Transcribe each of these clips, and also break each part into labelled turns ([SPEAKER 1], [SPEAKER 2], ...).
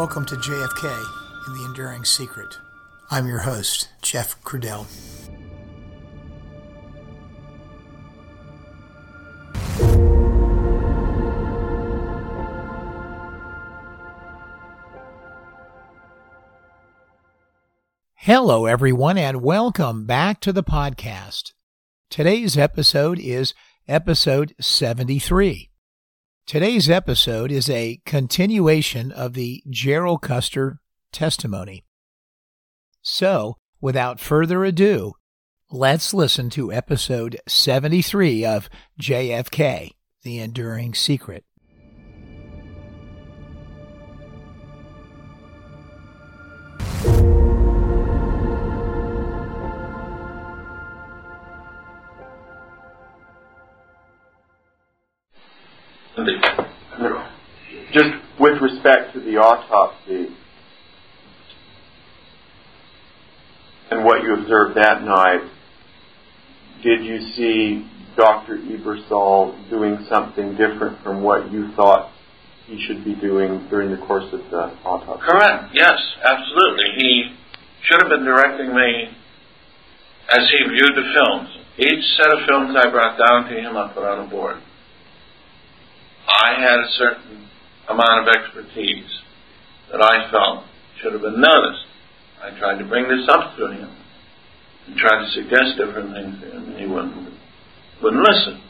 [SPEAKER 1] Welcome to JFK and the Enduring Secret. I'm your host, Jeff Crudell. Hello, everyone, and welcome back to the podcast. Today's episode is episode 73. Today's episode is a continuation of the Gerald Custer testimony. So, without further ado, let's listen to episode 73 of JFK The Enduring Secret.
[SPEAKER 2] Just with respect to the autopsy and what you observed that night, did you see Dr. Ebersole doing something different from what you thought he should be doing during the course of the autopsy?
[SPEAKER 3] Correct. Yes, absolutely. He should have been directing me as he viewed the films. Each set of films I brought down to him, I put on a board. I had a certain amount of expertise that I felt should have been noticed. I tried to bring this up to him and tried to suggest different things to him, and he wouldn't wouldn't listen.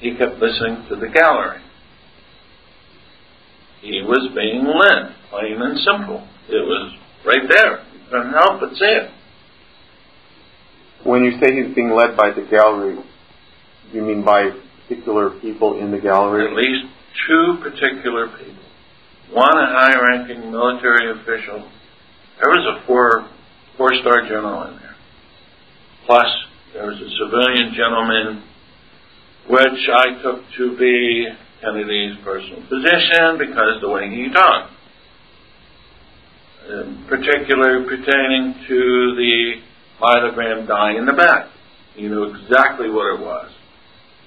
[SPEAKER 3] He kept listening to the gallery. He was being led, plain and simple. It was right there. You couldn't help but see it.
[SPEAKER 2] When you say he's being led by the gallery, you mean by particular people in the gallery?
[SPEAKER 3] At least two particular people. One, a high ranking military official. There was a four four star general in there. Plus, there was a civilian gentleman, which I took to be Kennedy's personal physician because the way he talked. In particular, pertaining to the myelogram dye in the back. He knew exactly what it was.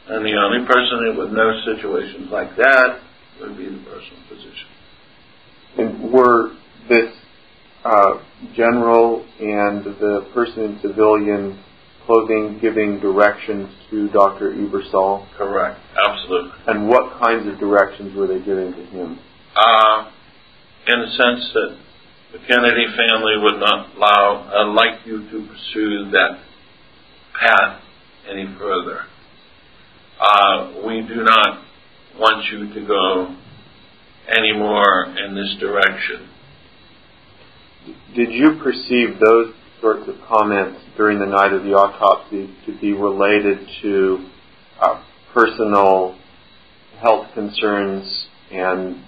[SPEAKER 3] And the only person that would know situations like that would be the personal physician.
[SPEAKER 2] And were this uh, general and the person in civilian clothing giving directions to Dr. Ebersole?
[SPEAKER 3] Correct. Absolutely.
[SPEAKER 2] And what kinds of directions were they giving to him?
[SPEAKER 3] Uh, in the sense that the Kennedy family would not allow, uh, like you to pursue that path any further. Uh, we do not want you to go any more in this direction.
[SPEAKER 2] Did you perceive those sorts of comments during the night of the autopsy to be related to uh, personal health concerns and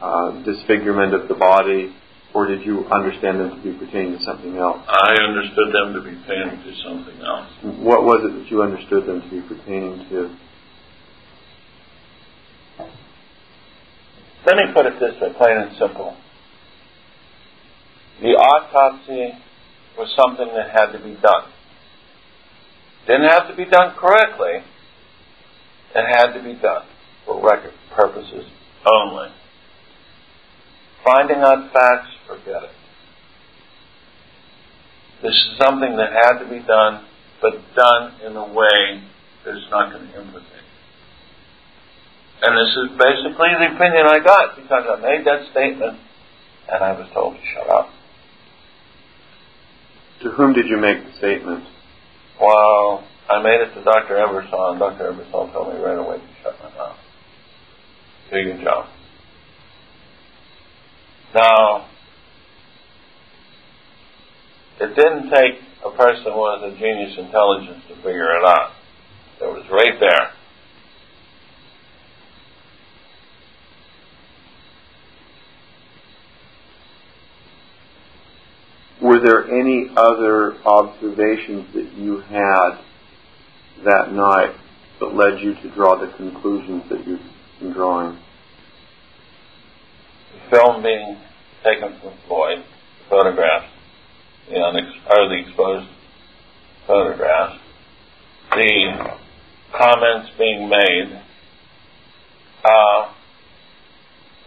[SPEAKER 2] uh, disfigurement of the body, or did you understand them to be pertaining to something else?
[SPEAKER 3] I understood them to be pertaining to something else.
[SPEAKER 2] What was it that you understood them to be pertaining to?
[SPEAKER 3] Let me put it this way, plain and simple. The autopsy was something that had to be done. Didn't have to be done correctly. It had to be done for record purposes only. Finding out facts, forget it. This is something that had to be done, but done in a way that's not going to implicate. And this is basically the opinion I got because I made that statement and I was told to shut up.
[SPEAKER 2] To whom did you make the statement?
[SPEAKER 3] Well, I made it to Dr. Ebersole, and Dr. Ebersole told me right away to shut my mouth. Do your job. Now, it didn't take a person with a genius intelligence to figure it out. It was right there.
[SPEAKER 2] Were there any other observations that you had that night that led you to draw the conclusions that you've been drawing?
[SPEAKER 3] Film being taken from Floyd, photographs, the unex- or the exposed photographs, the comments being made, uh,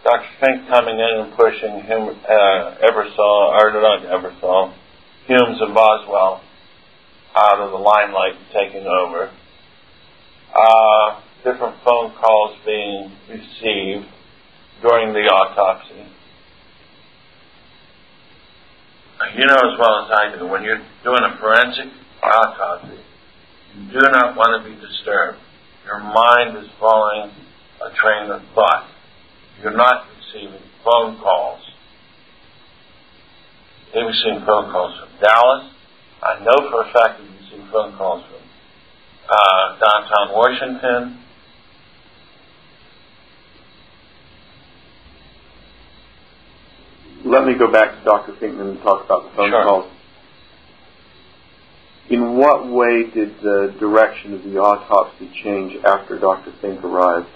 [SPEAKER 3] Dr. Finck coming in and pushing him, uh, Ebersole, or not Ebersole, Humes and Boswell out of the limelight and taking over. Uh, different phone calls being received during the autopsy. You know as well as I do, when you're doing a forensic autopsy, you do not want to be disturbed. Your mind is following a train of thought. You're not receiving phone calls. He received phone calls from Dallas. I know for a fact he received phone calls from uh, downtown Washington.
[SPEAKER 2] Let me go back to Dr. Finkman and talk about the phone
[SPEAKER 3] Sure.
[SPEAKER 2] calls. In what way did the direction of the autopsy change after Dr. Finck arrived?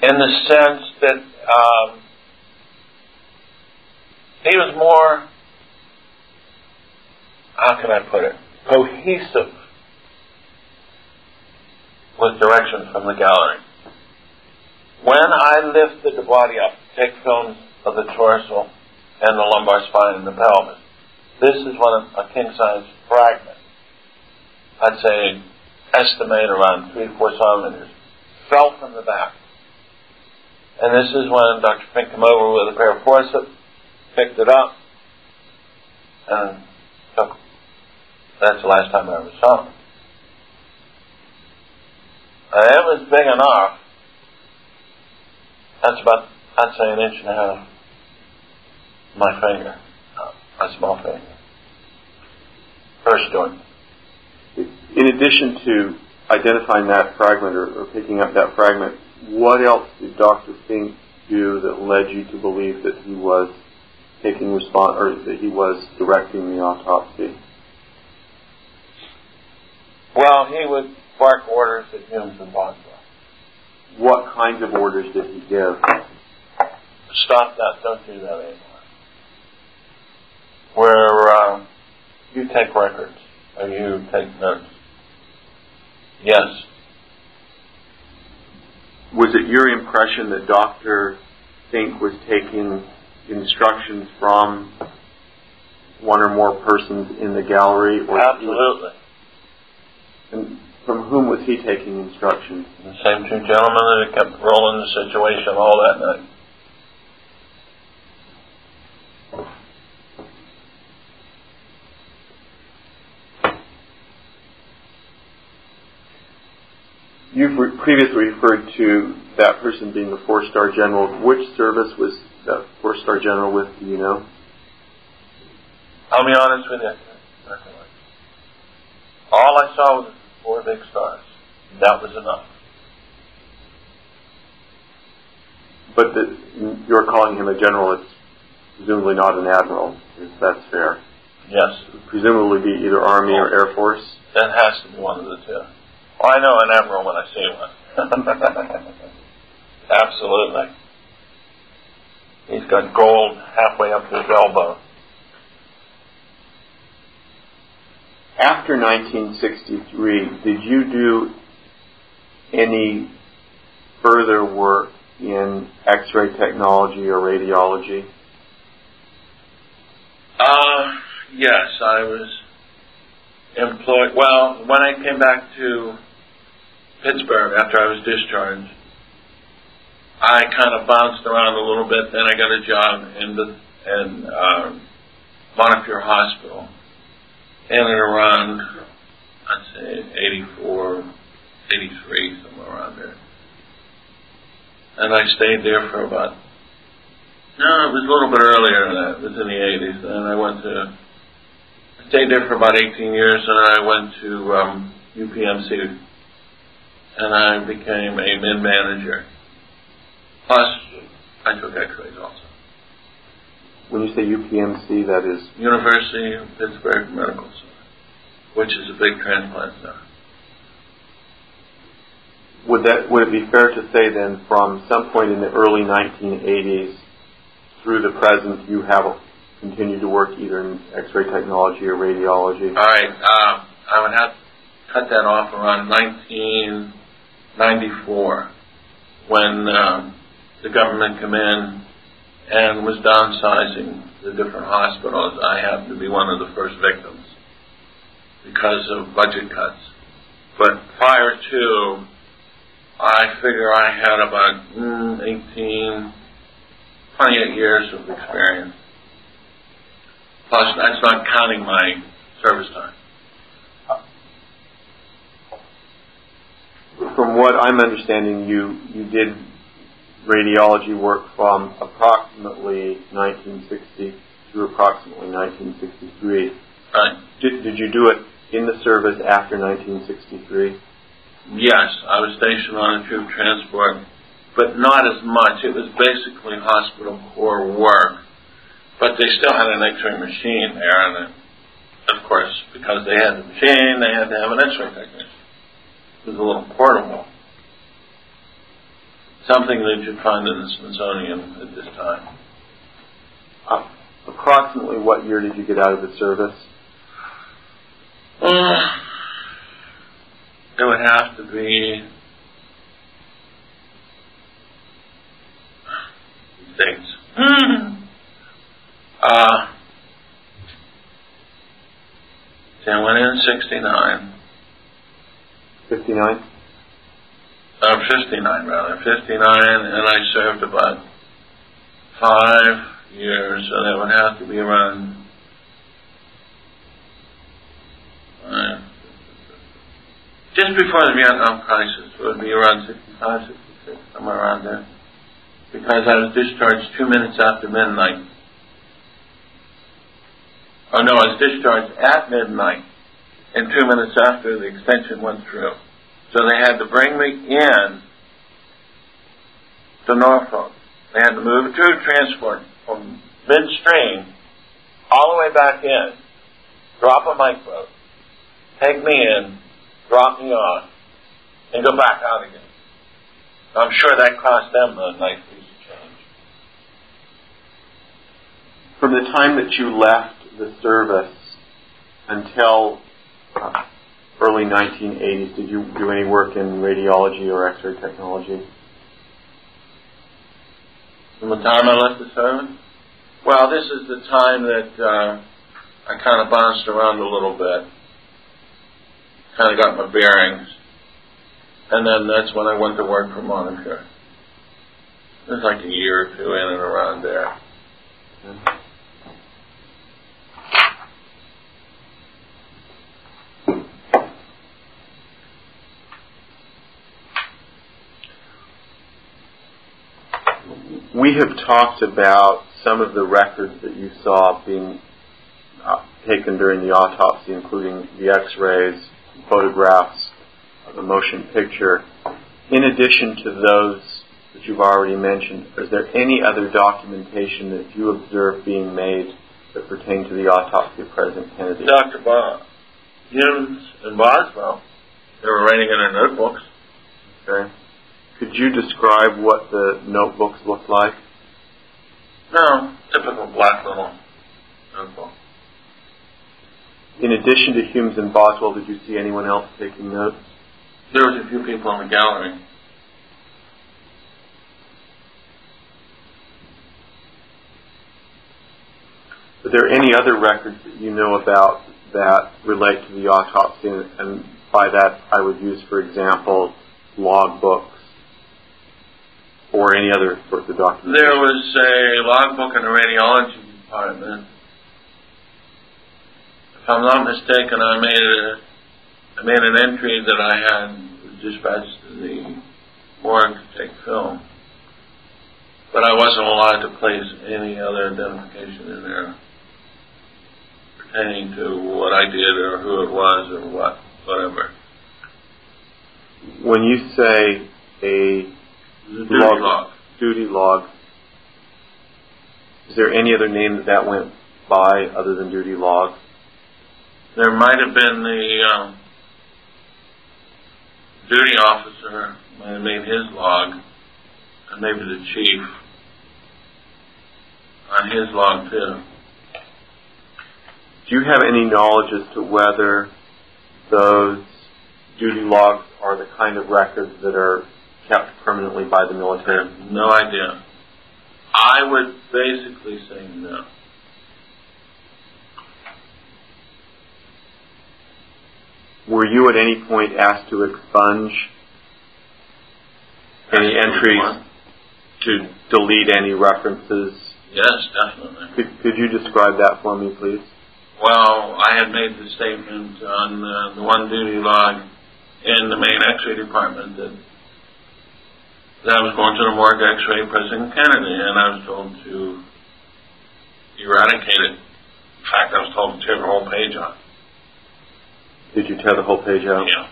[SPEAKER 3] in the sense that um, he was more, how can I put it, cohesive with direction from the gallery. When I lifted the body up, films of the torso and the lumbar spine and the pelvis, this is one of a king size fragment. I'd say estimate around three, four centimeters. Fell from the back. And this is when Dr. Finck came over with a pair of forceps, picked it up, and took. That's the last time I ever saw him. And it was big enough. That's about, I'd say, an inch and a half. My finger, a small finger. First joint.
[SPEAKER 2] In addition to identifying that fragment or, or picking up that fragment, what else did Dr. Finck do that led you to believe that he was taking response or that he was directing the autopsy?
[SPEAKER 3] Well, he would bark orders at Humes and Boswell.
[SPEAKER 2] What kinds of orders did he give?
[SPEAKER 3] Stop that, don't do that anymore. Where um, you take records or you take notes. Yes.
[SPEAKER 2] Was it your impression that Dr. Finck was taking instructions from one or more persons in the gallery? Or
[SPEAKER 3] Absolutely.
[SPEAKER 2] And from whom was he taking instructions?
[SPEAKER 3] The same two gentlemen that kept rolling the situation all that night.
[SPEAKER 2] You've re- previously referred to that person being a four-star general. Which service was that four-star general with? Do you know?
[SPEAKER 3] I'll be honest with you. Nothing like it. All I saw was four big stars. That was enough.
[SPEAKER 2] But the, you're calling him a general. It's presumably not an admiral. If that's fair.
[SPEAKER 3] Yes.
[SPEAKER 2] Presumably be either Army or Air Force.
[SPEAKER 3] That has to be one of the two. Well, I know an emerald when I see one. Absolutely. He's got gold halfway up his elbow.
[SPEAKER 2] After 1963, did you do any further work in X-ray technology or radiology?
[SPEAKER 3] Uh, yes, I was employed. Well, when I came back to Pittsburgh after I was discharged, I kind of bounced around a little bit. Then I got a job in the in um, Montefiore Hospital, in and around I'd say 84, 83, somewhere around there. And I stayed there for about no, it was a little bit earlier than that. It was in the 80s. And I went to, I stayed there for about 18 years, and I went to um, UPMC, and I became a mid manager. Plus, I took X-rays also.
[SPEAKER 2] When you say UPMC, that is
[SPEAKER 3] University of Pittsburgh Medical Center, which is a big transplant center.
[SPEAKER 2] would that would it be fair to say then, from some point in the early 1980s through the present, you have continued to work either in X-ray technology or radiology?
[SPEAKER 3] All right, um, I would have to cut that off around 1994 when um, the government came in and was downsizing the different hospitals, I happened to be one of the first victims because of budget cuts. But prior to, I figure I had about mm, 18, 28 years of experience. Plus, that's not counting my service time.
[SPEAKER 2] From what I'm understanding, you you did radiology work from approximately 1960 to approximately 1963.
[SPEAKER 3] Right.
[SPEAKER 2] Did, did you do it in the service after 1963?
[SPEAKER 3] Yes, I was stationed on a troop transport, but not as much. It was basically hospital corps work, but they still had an X-ray machine there, and of course, because they had the machine, they had to have an X-ray technician. Was a little portable, something that you'd find in the Smithsonian at this time.
[SPEAKER 2] Uh, approximately what year did you get out of the service?
[SPEAKER 3] Uh, it would have to be dates. uh, see, I went in '69.
[SPEAKER 2] 59?
[SPEAKER 3] Uh, 59 rather, 59, and I served about five years, so that would have to be around uh, just before the Vietnam crisis. It would be around 65, 66, somewhere around there. Because I was discharged two minutes after midnight. Oh no, I was discharged at midnight and two minutes after the extension went through. So they had to bring me in to Norfolk. They had to move a transport from midstream all the way back in, drop a micro, take me in, drop me off, and go back out again. I'm sure that cost them a nice piece of change.
[SPEAKER 2] From the time that you left the service until early 1980s, did you do any work in radiology or X-ray technology?
[SPEAKER 3] From the time I left the service? Well, this is the time that uh, I kind of bounced around a little bit. Kind of got my bearings. And then that's when I went to work for Monitor. It was like a year or two in and around there.
[SPEAKER 2] We have talked about some of the records that you saw being uh, taken during the autopsy, including the x-rays, photographs, the motion picture. In addition to those that you've already mentioned, is there any other documentation that you observed being made that pertain to the autopsy of President Kennedy?
[SPEAKER 3] Dr. Bob, Humes and Boswell, they were writing in their notebooks.
[SPEAKER 2] Okay. Could you describe what the notebooks looked like?
[SPEAKER 3] No, typical black little notebook.
[SPEAKER 2] In addition to Humes and Boswell, did you see anyone else taking notes?
[SPEAKER 3] There was a few people in the gallery.
[SPEAKER 2] Are there any other records that you know about that relate to the autopsy? And, by that, I would use, for example, log books or any other sorts of documents.
[SPEAKER 3] There was a logbook in the radiology department. If I'm not mistaken, I made a I made an entry that I had dispatched to the morgue to take film, but I wasn't allowed to place any other identification in there pertaining to what I did or who it was or what whatever.
[SPEAKER 2] When you say a
[SPEAKER 3] a duty
[SPEAKER 2] log,
[SPEAKER 3] log.
[SPEAKER 2] duty log, is there any other name that that went by other than duty log?
[SPEAKER 3] There might have been the um, duty officer might have made his log, and maybe the chief on his log too.
[SPEAKER 2] Do you have any knowledge as to whether those duty logs are the kind of records that are kept permanently by the military?
[SPEAKER 3] no idea. I would basically say no.
[SPEAKER 2] Were you at any point asked to expunge any entries, to delete any references?
[SPEAKER 3] Yes, definitely.
[SPEAKER 2] Could, could you describe that for me, please?
[SPEAKER 3] Well, I had made the statement on uh, the one duty log in the main X-ray department that that I was going to the morgue X-ray President Kennedy, and I was told to eradicate it. In fact, I was told to tear the whole page off.
[SPEAKER 2] Did you tear the whole page out?
[SPEAKER 3] Yeah.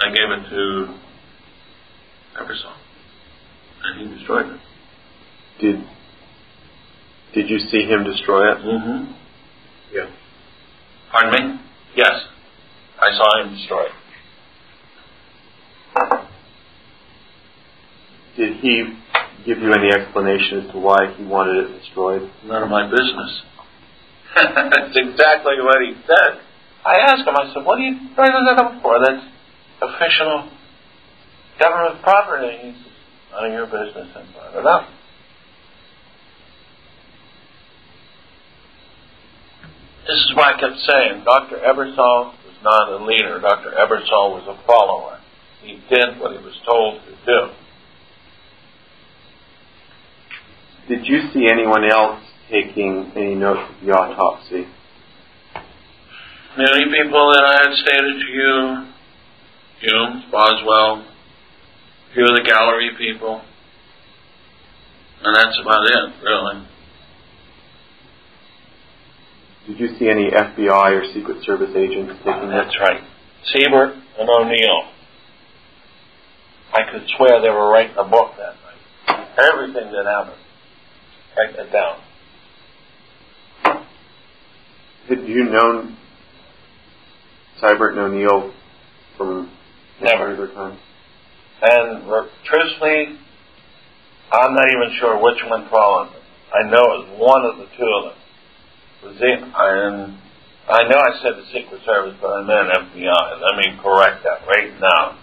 [SPEAKER 3] I gave it to Ebersole, and he destroyed it.
[SPEAKER 2] Did Did you see him destroy it?
[SPEAKER 3] Mm-hmm.
[SPEAKER 2] Yeah.
[SPEAKER 3] Pardon me? Yes. I saw him destroy it.
[SPEAKER 2] Did he give you any explanation as to why he wanted it destroyed?
[SPEAKER 3] None of my business. That's exactly what he said. I asked him, I said, what are you writing that up for? That's official government property. He says, none of your business, and brought it up. This is why I kept saying Dr. Ebersole was not a leader. Dr. Ebersole was a follower. He did what he was told to do.
[SPEAKER 2] Did you see anyone else taking any notes of the autopsy?
[SPEAKER 3] Many people that I had stated to you, Hume, Boswell, a few of the gallery people, and that's about it, really.
[SPEAKER 2] Did you see any FBI or Secret Service agents taking notes?
[SPEAKER 3] That's right. Sibert and O'Neill. I could swear they were writing a book that night. Everything that happened. Write it down.
[SPEAKER 2] Had you known Sibert and O'Neill from
[SPEAKER 3] Never.
[SPEAKER 2] time?
[SPEAKER 3] And truthfully, I'm not even sure which one followed. I know it was one of the two of them. Was it, and I know I said the Secret Service, but I meant FBI. Let me correct that right now.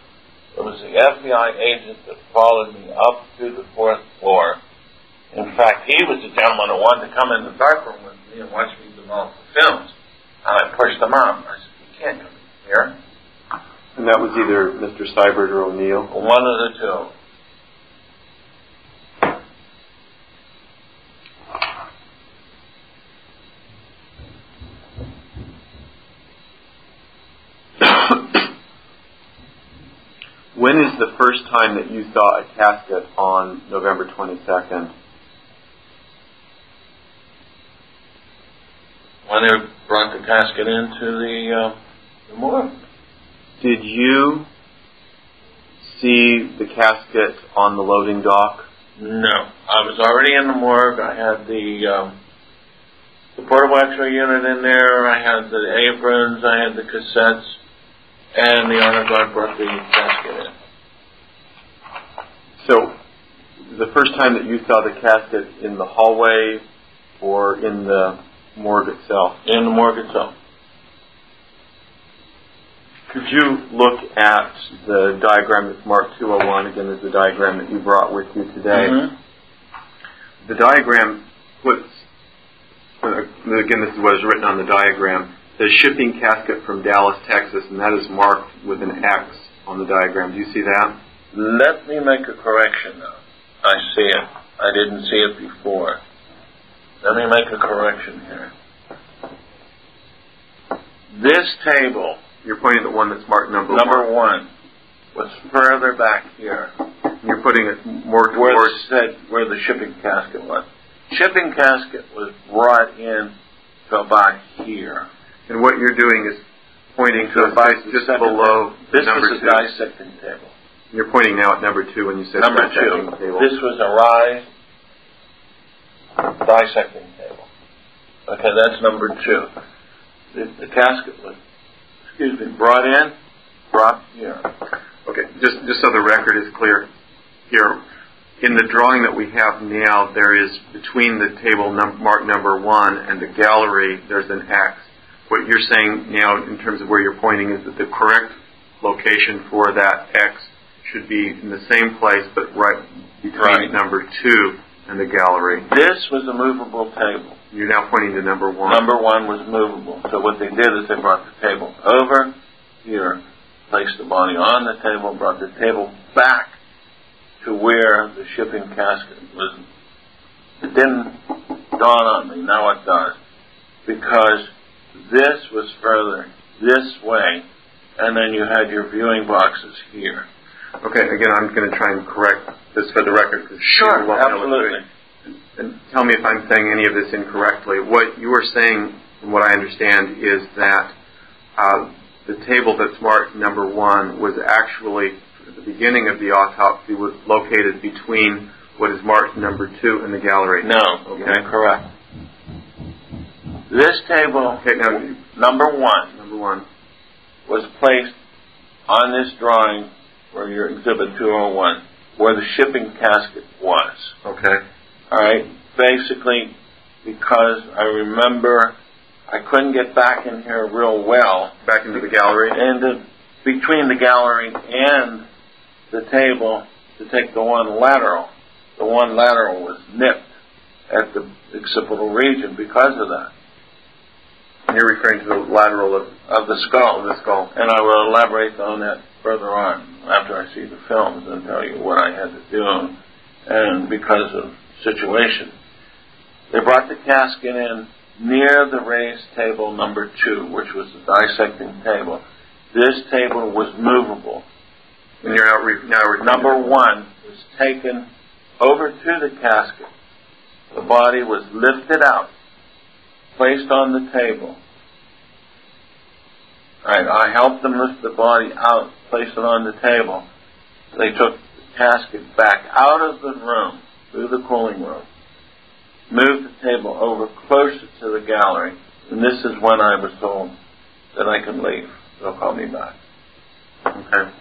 [SPEAKER 3] It was the FBI agent that followed me up to the fourth floor. In fact, he was the gentleman who wanted to come in the darkroom with me and watch me develop the films. And I pushed him out. I said, you can't come in here.
[SPEAKER 2] And that was either Mr. Sibert or O'Neill.
[SPEAKER 3] One of the two.
[SPEAKER 2] When is the first time that you saw a casket on November 22nd?
[SPEAKER 3] When they brought the casket into the, uh, the morgue.
[SPEAKER 2] Did you see the casket on the loading dock?
[SPEAKER 3] No, I was already in the morgue. I had the um, the portable X-ray unit in there. I had the aprons. I had the cassettes, and the honor guard brought the casket in.
[SPEAKER 2] So, the first time that you saw the casket in the hallway or in the morgue itself?
[SPEAKER 3] In the morgue itself.
[SPEAKER 2] Could you look at the diagram that's marked 201? Again, there's the diagram that you brought with you today.
[SPEAKER 3] Mhm.
[SPEAKER 2] The diagram puts, uh, again, this is what is written on the diagram, the shipping casket from Dallas, Texas, and that is marked with an X on the diagram. Do you see that?
[SPEAKER 3] Let me make a correction now. I see it. I didn't see it before. Let me make a correction here. This table,
[SPEAKER 2] You're pointing at the one that's marked number,
[SPEAKER 3] number
[SPEAKER 2] one.
[SPEAKER 3] one, was further back here.
[SPEAKER 2] You're putting it more
[SPEAKER 3] where
[SPEAKER 2] towards.
[SPEAKER 3] the said where the shipping casket was. Shipping casket was brought in to about here.
[SPEAKER 2] And what you're doing is pointing to
[SPEAKER 3] To
[SPEAKER 2] a space
[SPEAKER 3] the
[SPEAKER 2] just
[SPEAKER 3] second
[SPEAKER 2] below
[SPEAKER 3] This
[SPEAKER 2] number
[SPEAKER 3] was a
[SPEAKER 2] two.
[SPEAKER 3] dissecting table.
[SPEAKER 2] You're pointing now at number two when you said
[SPEAKER 3] Number
[SPEAKER 2] dissecting
[SPEAKER 3] two.
[SPEAKER 2] table.
[SPEAKER 3] This was a rise dissecting table. Okay, that's number two. The, the casket was, excuse me, brought in, brought here.
[SPEAKER 2] Okay, just just so the record is clear, here in the drawing that we have now, there is between the table num- marked number one and the gallery, there's an X. What you're saying now, in terms of where you're pointing, is that the correct location for that X should be in the same place, but right between
[SPEAKER 3] Right.
[SPEAKER 2] number two and the gallery.
[SPEAKER 3] This was a movable table.
[SPEAKER 2] You're now pointing to number one.
[SPEAKER 3] Number one was movable. So what they did is they brought the table over here, placed the body on the table, brought the table back to where the shipping casket was. It didn't dawn on me. Now it does. Because this was further this way, and then you had your viewing boxes here.
[SPEAKER 2] Okay, again, I'm going to try and correct this for the record.
[SPEAKER 3] Sure,
[SPEAKER 2] people won't know what's
[SPEAKER 3] absolutely.
[SPEAKER 2] And tell me if I'm saying any of this incorrectly. What you are saying, from what I understand, is that uh, the table that's marked number one was actually, at the beginning of the autopsy, was located between what is marked number two and the gallery.
[SPEAKER 3] No,
[SPEAKER 2] Okay.
[SPEAKER 3] okay, correct. This table,
[SPEAKER 2] Okay, now,
[SPEAKER 3] number one,
[SPEAKER 2] number one.
[SPEAKER 3] was placed on this drawing where your exhibit 201, where the shipping casket was.
[SPEAKER 2] Okay.
[SPEAKER 3] All right, basically because I remember I couldn't get back in here real well,
[SPEAKER 2] Back into the gallery.
[SPEAKER 3] and the, between the gallery and the table to take the one lateral, the one lateral was nipped at the occipital region because of that
[SPEAKER 2] And you're referring to the lateral of,
[SPEAKER 3] of the skull.
[SPEAKER 2] of the skull.
[SPEAKER 3] And I will elaborate on that further on after I see the films and tell you what I had to do. And because of situation, they brought the casket in near the raised table number two, which was the dissecting table. This table was movable.
[SPEAKER 2] And you're re- now referring
[SPEAKER 3] Number one was taken over to the casket. The body was lifted out, placed on the table. Right, I helped them lift the body out, place it on the table. They took the casket back out of the room, through the cooling room, moved the table over closer to the gallery, and this is when I was told that I could leave. They'll call me back.
[SPEAKER 2] Okay.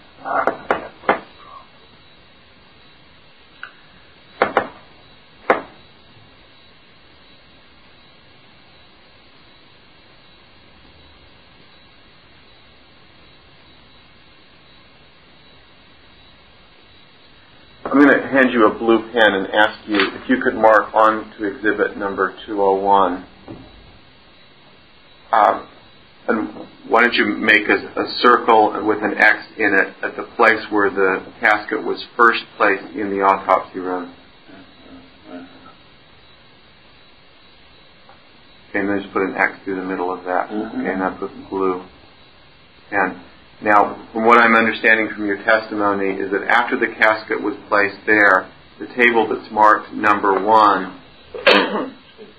[SPEAKER 2] I'm going to hand you a blue pen and ask you if you could mark on to exhibit number 201. Um, and why don't you make a, a circle with an X in it at the place where the casket was first placed in the autopsy room? Okay, and then just put an X through the middle of that.
[SPEAKER 3] Mhm.
[SPEAKER 2] Okay, and that's with blue. And now, from what I'm understanding from your testimony, is that after the casket was placed there, the table that's marked number one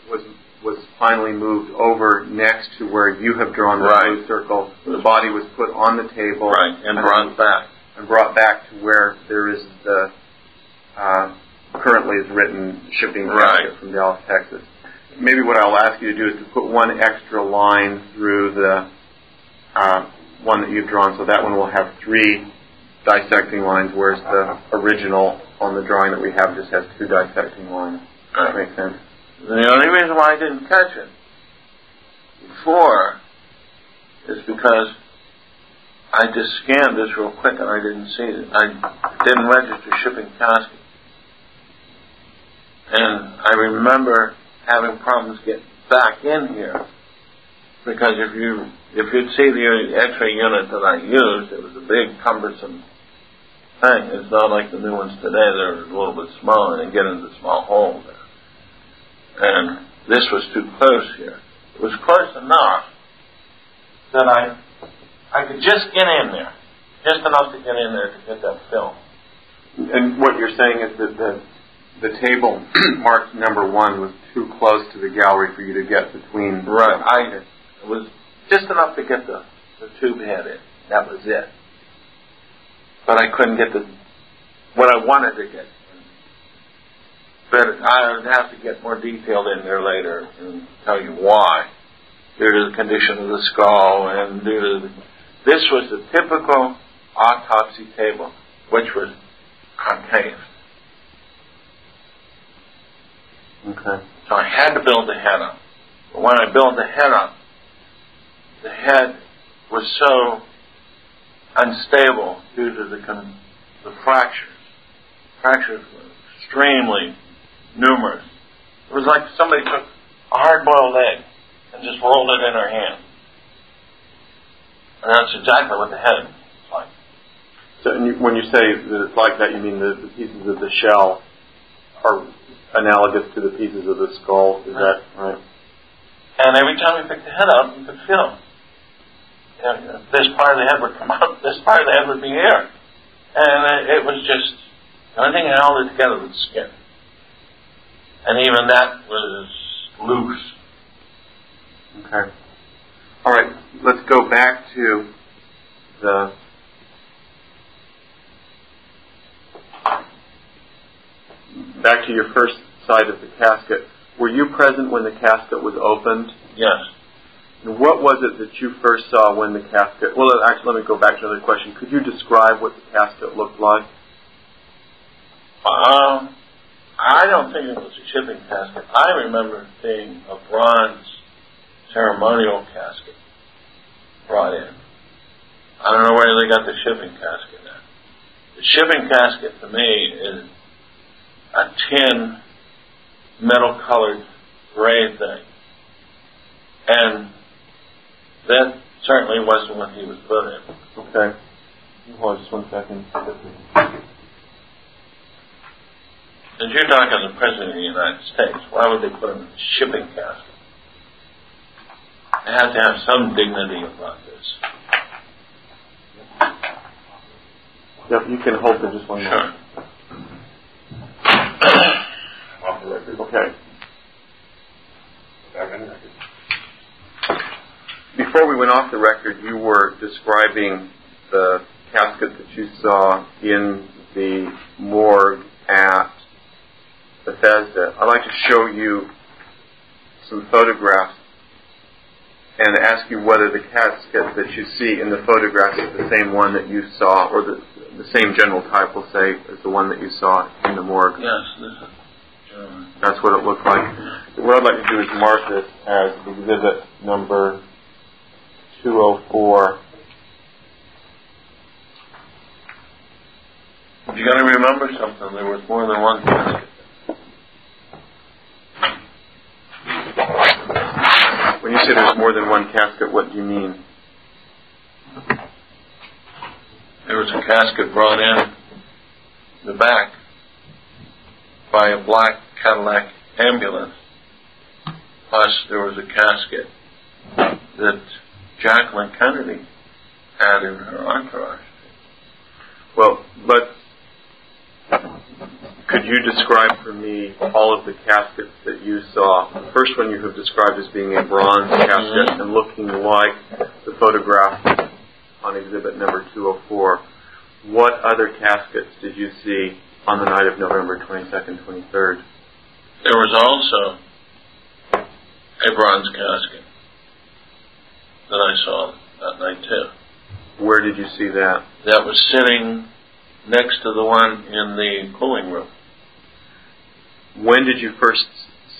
[SPEAKER 2] was was finally moved over next to where you have drawn the
[SPEAKER 3] Right.
[SPEAKER 2] blue circle. The body was put on the table
[SPEAKER 3] Right, and brought back.
[SPEAKER 2] and brought back to where there is the uh, currently is written shipping
[SPEAKER 3] Right.
[SPEAKER 2] casket from Dallas, Texas. Maybe what I'll ask you to do is to put one extra line through the uh, one that you've drawn, so that one will have three dissecting lines, whereas the original on the drawing that we have just has two dissecting lines. Does that make sense?
[SPEAKER 3] The only reason why I didn't catch it before is because I just scanned this real quick and I didn't see it. I didn't register shipping casket. And I remember having problems getting back in here because if you if you'd see the X-ray unit that I used, it was a big cumbersome thing. It's not like the new ones today; they're a little bit smaller and they get into small holes there and this was too close here. It was close enough that I I could just get in there, just enough to get in there to get that film.
[SPEAKER 2] And what you're saying is that the the table marked number one was too close to the gallery for you to get between.
[SPEAKER 3] Right. I it was just enough to get the the tube head in. That was it. But I couldn't get the what I wanted to get. But I would have to get more detailed in there later and tell you why. Due to the condition of the skull and due to the, this was the typical autopsy table, which was concave.
[SPEAKER 2] Okay.
[SPEAKER 3] So I had to build the head up. But when I built the head up, the head was so unstable due to the con- the fractures. Fractures were extremely numerous. It was like somebody took a hard-boiled egg and just rolled it in her hand. And that's exactly what the head is like.
[SPEAKER 2] So you, when you say that it's like that, you mean the, the pieces of the shell are analogous to the pieces of the skull. Is that right?
[SPEAKER 3] And every time we picked the head up, you could feel this part of the head would come out, this part of the head would be here. And it, it was just, the only thing that held it together was skin. And even that was loose.
[SPEAKER 2] Okay. All right. Let's go back to the back to your first side of the casket. Were you present when the casket was opened?
[SPEAKER 3] Yes.
[SPEAKER 2] What was it that you first saw when the casket? Well, actually, let me go back to another question. Could you describe what the casket looked like?
[SPEAKER 3] Um, I don't think it was a shipping casket. I remember being a bronze ceremonial casket brought in. I don't know where they got the shipping casket at. The shipping casket to me is a tin, metal colored gray thing. And that certainly wasn't what he was put in.
[SPEAKER 2] Okay. Hold on just one second.
[SPEAKER 3] And you're talking the President of the United States. Why would they put him in a shipping casket? They have to have some dignity about this.
[SPEAKER 2] Yep, you can hold for just one
[SPEAKER 3] Sure.
[SPEAKER 2] the record. Okay. Before we went off the record, you were describing the casket that you saw in the morgue at Bethesda. I'd like to show you some photographs and ask you whether the casket that you see in the photographs is the same one that you saw, or the, the same general type, we'll say, as the one that you saw in the morgue.
[SPEAKER 3] Yes, this is German.
[SPEAKER 2] That's what it looked like. What I'd like to do is mark this as exhibit number 204.
[SPEAKER 3] You got to remember something. There was more than one casket.
[SPEAKER 2] When you say there's more than one casket, what do you mean?
[SPEAKER 3] There was a casket brought in the back by a black Cadillac ambulance. Plus, there was a casket that Jacqueline Kennedy had in her entourage.
[SPEAKER 2] Well, but could you describe for me all of the caskets that you saw? The first one you have described as being a bronze casket and looking like the photograph on exhibit number 204. What other caskets did you see on the night of November 22nd, 23rd?
[SPEAKER 3] There was also a bronze casket that I saw that night too.
[SPEAKER 2] Where did you see that?
[SPEAKER 3] That was sitting next to the one in the cooling room.
[SPEAKER 2] When did you first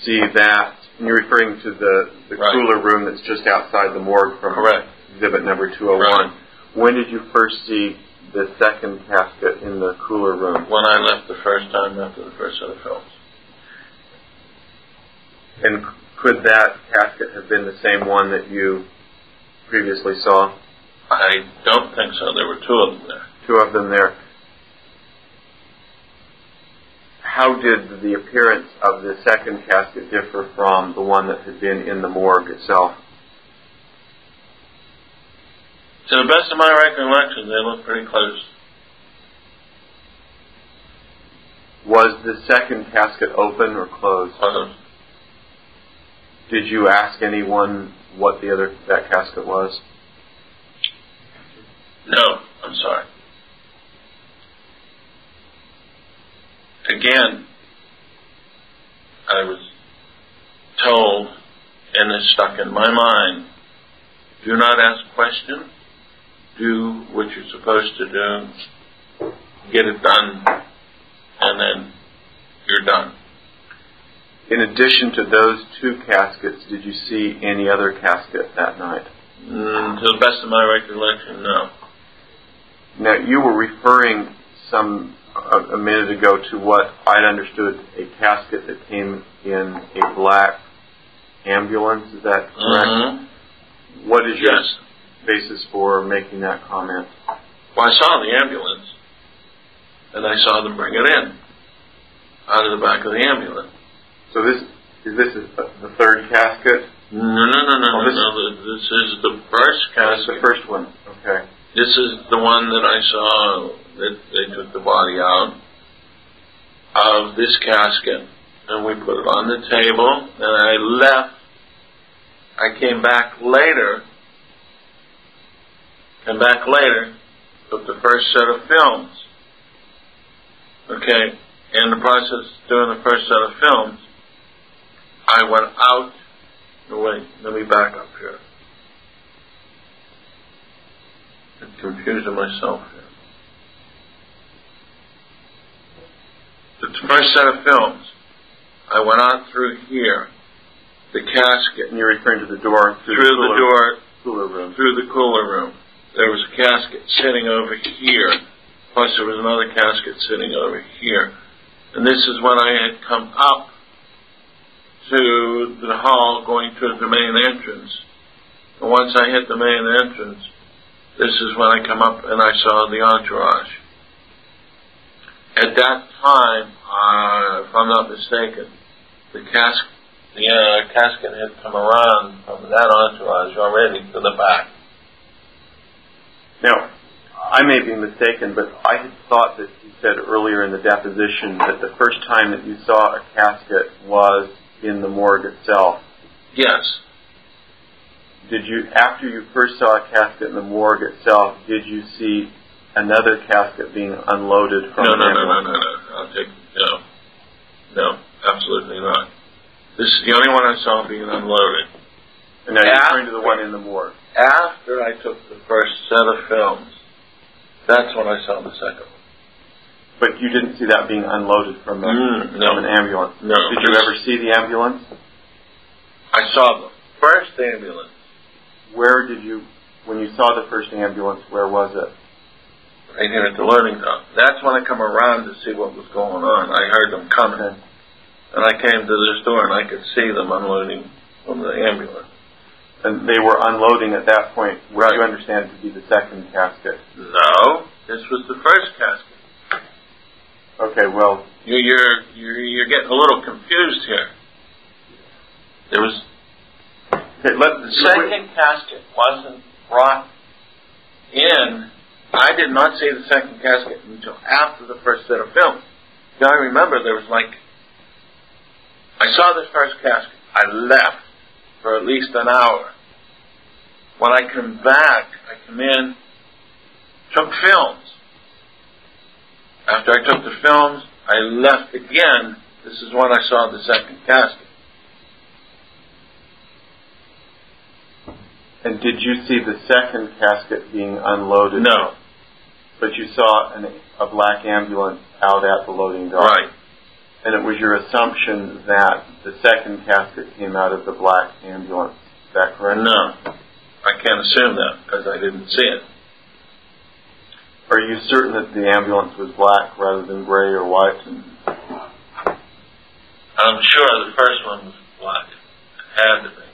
[SPEAKER 2] see that? And you're referring to the, the
[SPEAKER 3] Right.
[SPEAKER 2] cooler room that's just outside the morgue from
[SPEAKER 3] Correct.
[SPEAKER 2] exhibit number 201.
[SPEAKER 3] Right.
[SPEAKER 2] When did you first see the second casket in the cooler room?
[SPEAKER 3] When I left the first time after the first set of films.
[SPEAKER 2] And could that casket have been the same one that you previously saw?
[SPEAKER 3] I don't think so. There were two of them there.
[SPEAKER 2] Two of them there. How did the appearance of the second casket differ from the one that had been in the morgue itself?
[SPEAKER 3] To the best of my recollection, they look pretty close.
[SPEAKER 2] Was the second casket open or closed?
[SPEAKER 3] Close.
[SPEAKER 2] Did you ask anyone what the other that casket was?
[SPEAKER 3] No, I'm sorry. Again, I was told, and it stuck in my mind, do not ask questions, do what you're supposed to do, get it done, and then you're done.
[SPEAKER 2] In addition to those two caskets, did you see any other casket that night?
[SPEAKER 3] Mm, to the best of my recollection, no.
[SPEAKER 2] Now, you were referring some a, a minute ago to what I'd understood a casket that came in a black ambulance. Is that correct?
[SPEAKER 3] Mm-hmm.
[SPEAKER 2] What is your basis for making that comment?
[SPEAKER 3] Well, I saw the ambulance, and I saw them bring it in out of the back of the ambulance.
[SPEAKER 2] So this is this is the third casket.
[SPEAKER 3] No, no, no, no,
[SPEAKER 2] Oh,
[SPEAKER 3] no,
[SPEAKER 2] this-
[SPEAKER 3] no. This is the first oh,
[SPEAKER 2] That's
[SPEAKER 3] casket.
[SPEAKER 2] the first one. Okay.
[SPEAKER 3] This is the one that I saw that they took the body out of this casket, and we put it on the table, and I left. I came back later, came back later, took the first set of films. Okay, in the process of doing the first set of films, I went out. No, wait, let me back up here. I'm confusing myself here. The first set of films, I went out through here, the casket,
[SPEAKER 2] And you're referring to the door
[SPEAKER 3] through the
[SPEAKER 2] cooler,
[SPEAKER 3] door,
[SPEAKER 2] cooler room.
[SPEAKER 3] through the cooler room. There was a casket sitting over here, plus there was another casket sitting over here. And this is when I had come up to the hall going to the main entrance. And once I hit the main entrance, this is when I come up and I saw the entourage. At that time, uh, if I'm not mistaken, the cask, the uh, casket had come around from that entourage already to the back.
[SPEAKER 2] Now, I may be mistaken, but I had thought that you said earlier in the deposition that the first time that you saw a casket was in the morgue itself.
[SPEAKER 3] Yes.
[SPEAKER 2] Did you, after you first saw a casket in the morgue itself, did you see another casket being unloaded from
[SPEAKER 3] No,
[SPEAKER 2] the
[SPEAKER 3] no, no, no,
[SPEAKER 2] ambulance?
[SPEAKER 3] no, no. I'll take no, no, absolutely not. This is the only one I saw being unloaded.
[SPEAKER 2] And now you're referring to the one in the morgue.
[SPEAKER 3] After I took the first set of films, that's when I saw the second one.
[SPEAKER 2] But you didn't see that being unloaded from, the,
[SPEAKER 3] Mm, no.
[SPEAKER 2] from an ambulance.
[SPEAKER 3] No.
[SPEAKER 2] Did you ever see the ambulance?
[SPEAKER 3] I saw the first ambulance
[SPEAKER 2] Where did you, when you saw the first ambulance, where was it?
[SPEAKER 3] right here at the learning dock. That's when I come around to see what was going on. I heard them coming,
[SPEAKER 2] Okay.
[SPEAKER 3] and I came to this door and I could see them unloading from the ambulance.
[SPEAKER 2] And they were unloading at that point, what
[SPEAKER 3] Right.
[SPEAKER 2] you understand to be the second casket.
[SPEAKER 3] No, this was the first casket.
[SPEAKER 2] Okay, well,
[SPEAKER 3] You're you're you're, you're getting a little confused here. There was
[SPEAKER 2] okay, let,
[SPEAKER 3] the second casket wasn't brought in. I did not see the second casket until after the first set of films. Now I remember there was like I saw the first casket. I left for at least an hour. When I come back, I come in, took films. After I took the films, I left again. This is when I saw the second casket.
[SPEAKER 2] and did you see the second casket being unloaded?
[SPEAKER 3] No.
[SPEAKER 2] But you saw an, a black ambulance out at the loading dock.
[SPEAKER 3] Right.
[SPEAKER 2] And it was your assumption that the second casket came out of the black ambulance. Is that correct?
[SPEAKER 3] No. I can't assume that because I didn't see it.
[SPEAKER 2] Are you certain that the ambulance was black rather than gray or white?
[SPEAKER 3] I'm sure the first one was black. It had to be.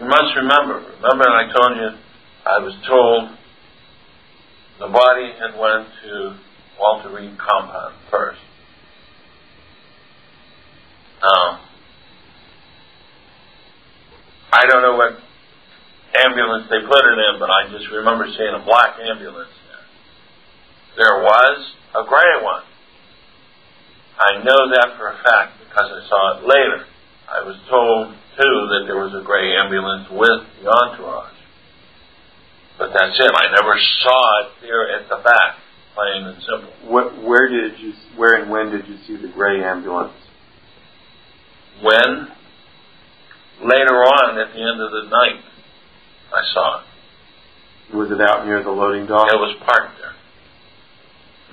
[SPEAKER 3] You must remember, remember I told you I was told the body had went to Walter Reed compound first. Now, I don't know what ambulance they put it in, but I just remember seeing a black ambulance there. There was a gray one. I know that for a fact because I saw it later. I was told too that there was a gray ambulance with the entourage. But that's it. I never saw it here at the back, plain and simple.
[SPEAKER 2] What, where did you, where and when did you see the gray ambulance?
[SPEAKER 3] When later on at the end of the night I saw it.
[SPEAKER 2] Was it out near the loading dock?
[SPEAKER 3] It was parked there.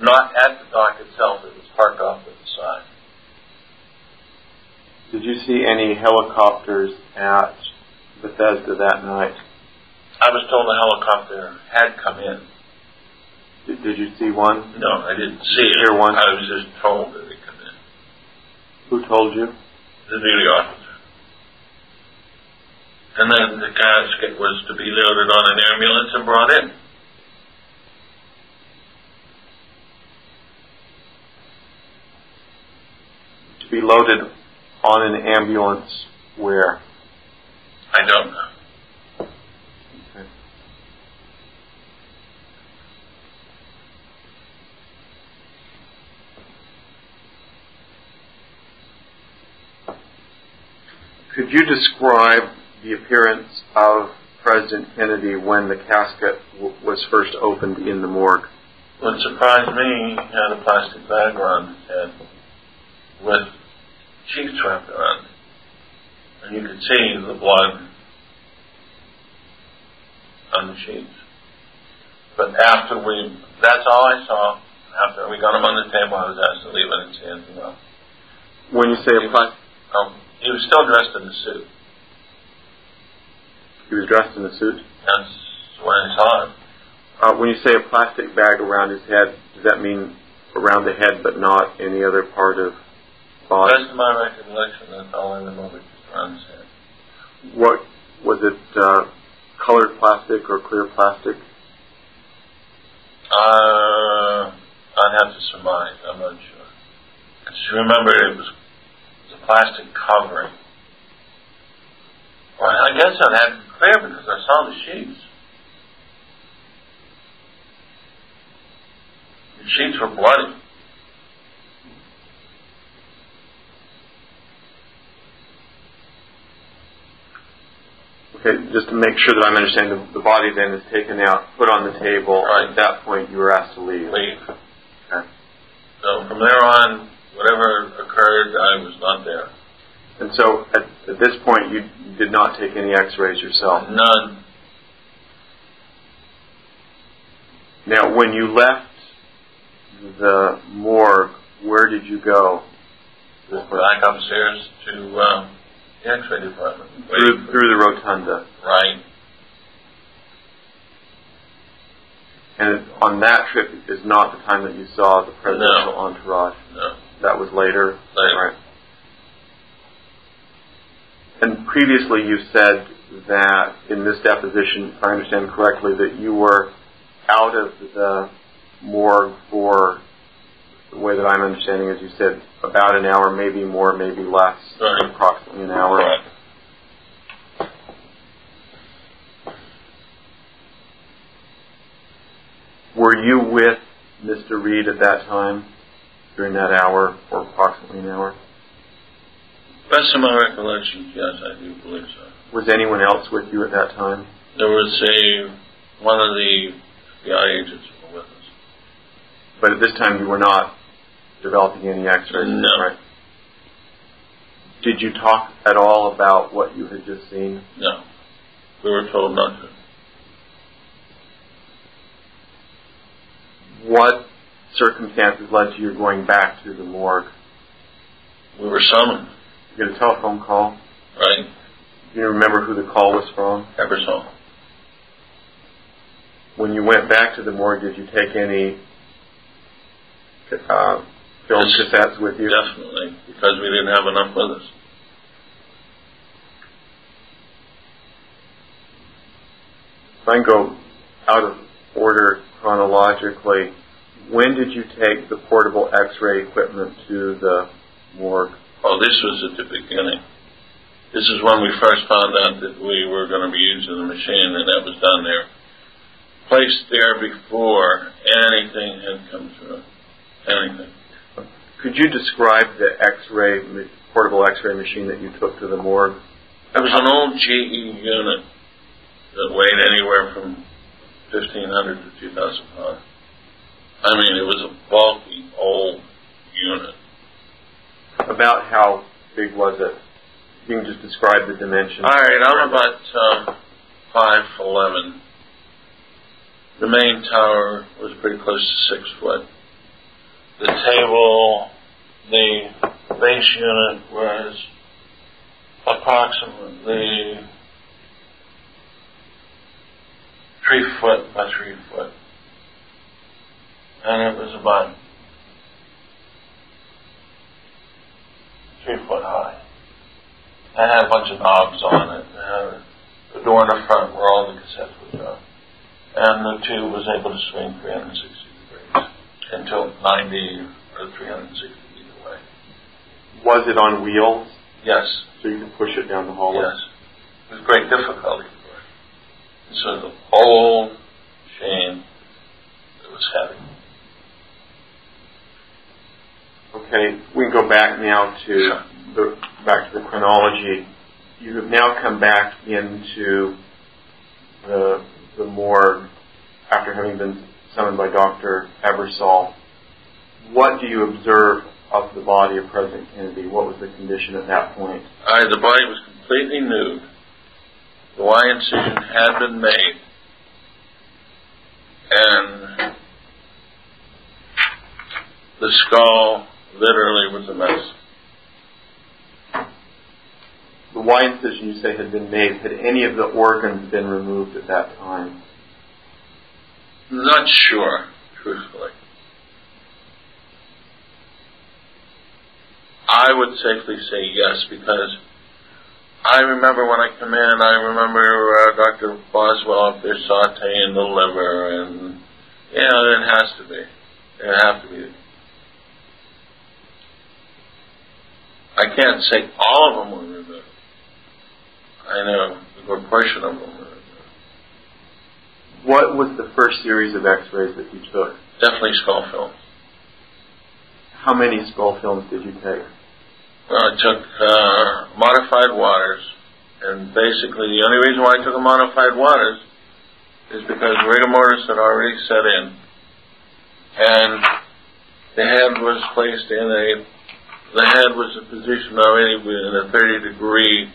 [SPEAKER 3] Not at the dock itself, it was parked off to the side.
[SPEAKER 2] Did you see any helicopters at Bethesda that night?
[SPEAKER 3] I was told a helicopter had come in.
[SPEAKER 2] Did, did you see one?
[SPEAKER 3] No, I didn't see it.
[SPEAKER 2] Hear one?
[SPEAKER 3] I was just told that it come in.
[SPEAKER 2] Who told you?
[SPEAKER 3] The duty officer. And then the casket was to be loaded on an ambulance and brought in.
[SPEAKER 2] To be loaded on an ambulance where?
[SPEAKER 3] I don't know.
[SPEAKER 2] Okay. Could you describe the appearance of President Kennedy when the casket w- was first opened in the morgue?
[SPEAKER 3] What surprised me, he had a plastic bag around his head with sheets wrapped around it. And you could see the blood on the sheets. But after we, that's all I saw. After we got him on the table, I was asked to leave. I didn't see anything else.
[SPEAKER 2] When you say a plastic,
[SPEAKER 3] Um, he was still dressed in the suit.
[SPEAKER 2] He was dressed in a suit.
[SPEAKER 3] That's I saw him.
[SPEAKER 2] Uh, when you say a plastic bag around his head, does that mean around the head but not any other part of body?
[SPEAKER 3] Best of my recollection, that's all I remember, around his head.
[SPEAKER 2] What was it? Uh, colored plastic or clear plastic?
[SPEAKER 3] Uh, I'd have to surmise. I'm not sure. I just remember it was a plastic covering. Well, I guess it had to be clear because I saw the sheets. The sheets were bloody.
[SPEAKER 2] Okay, just to make sure that I'm understanding, the, the body then is taken out, put on the table.
[SPEAKER 3] Right.
[SPEAKER 2] At that point, you were asked to leave.
[SPEAKER 3] Leave.
[SPEAKER 2] Okay.
[SPEAKER 3] So from there on, whatever occurred, I was not there.
[SPEAKER 2] And so, at, at this point, you did not take any X-rays yourself.
[SPEAKER 3] None.
[SPEAKER 2] Now, when you left the morgue, where did you go?
[SPEAKER 3] Back upstairs to um, the X-ray department.
[SPEAKER 2] Through, through the rotunda.
[SPEAKER 3] Right.
[SPEAKER 2] And on that trip is not the time that you saw the presidential
[SPEAKER 3] No.
[SPEAKER 2] entourage.
[SPEAKER 3] No.
[SPEAKER 2] That was later.
[SPEAKER 3] Later.
[SPEAKER 2] Right. And previously you said that in this deposition, if I understand correctly, that you were out of the morgue for the way that I'm understanding, as you said, about an hour, maybe more, maybe less,
[SPEAKER 3] Right.
[SPEAKER 2] approximately an hour.
[SPEAKER 3] Right.
[SPEAKER 2] Were you with Mr. Reed at that time, during that hour, or approximately an hour?
[SPEAKER 3] Best of my recollection, yes, I do believe so.
[SPEAKER 2] Was anyone else with you at that time?
[SPEAKER 3] There was a one of the FBI agents who were with us.
[SPEAKER 2] But at this time you were not developing any X-rays,
[SPEAKER 3] No.
[SPEAKER 2] right? Did you talk at all about what you had just seen?
[SPEAKER 3] No, we were told not to.
[SPEAKER 2] What circumstances led to your going back to the morgue?
[SPEAKER 3] We were summoned,
[SPEAKER 2] You get a telephone call.
[SPEAKER 3] right?
[SPEAKER 2] Do you remember who the call was from?
[SPEAKER 3] Ebersole.
[SPEAKER 2] When you went back to the morgue, did you take any uh, film
[SPEAKER 3] Yes.
[SPEAKER 2] cassettes with you?
[SPEAKER 3] Definitely, because we didn't have enough with us.
[SPEAKER 2] If I can go out of order chronologically, when did you take the portable X-ray equipment to the morgue?
[SPEAKER 3] Oh, this was at the beginning. This is when we first found out that we were going to be using the machine, and that was done there. Placed there before anything had come through. Anything.
[SPEAKER 2] Could you describe the X-ray portable X-ray machine that you took to the morgue?
[SPEAKER 3] It was an old GE unit that weighed anywhere from 1,500 to 2,000 pounds. I mean, it was a bulky, old unit.
[SPEAKER 2] About how big was it? You can just describe the dimensions.
[SPEAKER 3] All right, I'm about um, 5'11". The main tower was pretty close to 6 foot. The table, the base unit was approximately three foot by three foot. And it was about three foot high. It had a bunch of knobs on it. Had door in the front where all the cassettes would go. And the tube was able to swing 360 degrees until 90 or 360 feet away.
[SPEAKER 2] Was it on wheels?
[SPEAKER 3] Yes.
[SPEAKER 2] So you could push it down the hallway?
[SPEAKER 3] Yes. With great difficulty, of course. And so the whole it was heavy.
[SPEAKER 2] Okay, we can go back now to the back to the chronology. You have now come back into the the morgue after having been summoned by Dr. Ebersole. What do you observe of the body of President Kennedy? What was the condition at that point?
[SPEAKER 3] Uh, the body was completely nude. The Y incision had been made. And the skull literally was a mess.
[SPEAKER 2] The Y incision you say had been made. Had any of the organs been removed at that time?
[SPEAKER 3] Not sure, truthfully. I would safely say yes because I remember when I come in, I remember uh, Dr. Boswell up there sauteing the liver, and you know, it has to be. It has to be. I can't say all of them were removed. I know a good portion of them were removed.
[SPEAKER 2] What was the first series of X-rays that you took?
[SPEAKER 3] Definitely skull films.
[SPEAKER 2] How many skull films did you take?
[SPEAKER 3] Well, I took uh, modified waters, and basically the only reason why I took a modified waters is because rigor mortis had already set in, and the head was placed in a the head was positioned already in a 30 degree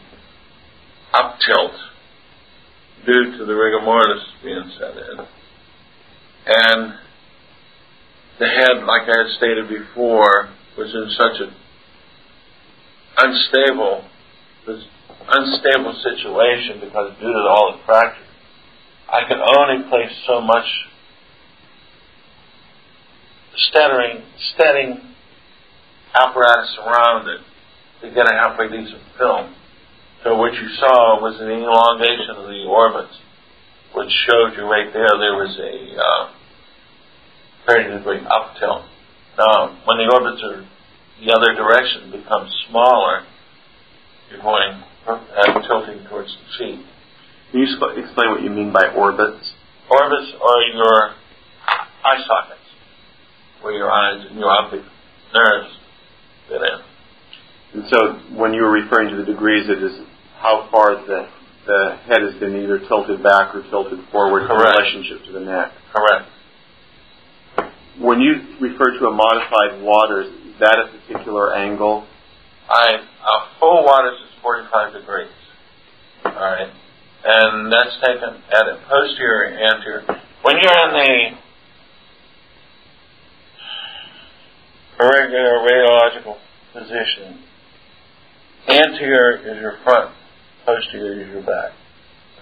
[SPEAKER 3] up tilt due to the rigor mortis being set in. And the head, like I had stated before, was in such a unstable, this unstable situation because due to all the fractures, I could only place so much steadying, steadying apparatus around it to get a halfway decent film. So what you saw was an elongation of the orbits, which showed you right there there was a uh, 30 degree up tilt. Now, when the orbits are the other direction becomes smaller, you're going uh, tilting towards the feet.
[SPEAKER 2] Can you sp- explain what you mean by orbits?
[SPEAKER 3] Orbits are your eye sockets, where your eyes and your optic nerves
[SPEAKER 2] And so when you were referring to the degrees, it is how far the, the head has been either tilted back or tilted forward
[SPEAKER 3] Correct.
[SPEAKER 2] in relationship to the neck.
[SPEAKER 3] Correct.
[SPEAKER 2] When you refer to a modified waters, is that a particular angle?
[SPEAKER 3] I a full waters is 45 degrees. All right, and that's taken at a posterior anterior. When you're in the irregular radiological position, anterior is your front, posterior is your back.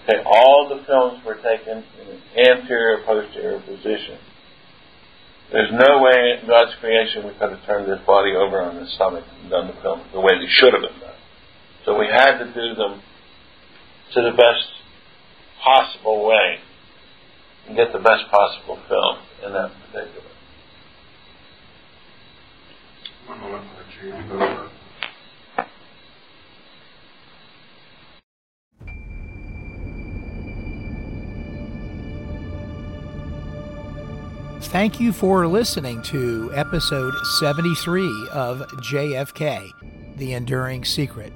[SPEAKER 3] Okay, all the films were taken in an anterior posterior position. There's no way in God's creation we could have turned this body over on the stomach and done the film the way they should have been done. So we had to do them to the best possible way and get the best possible film in that particular.
[SPEAKER 4] One moment for to over.
[SPEAKER 1] Thank you for listening to episode 73 of JFK The Enduring Secret.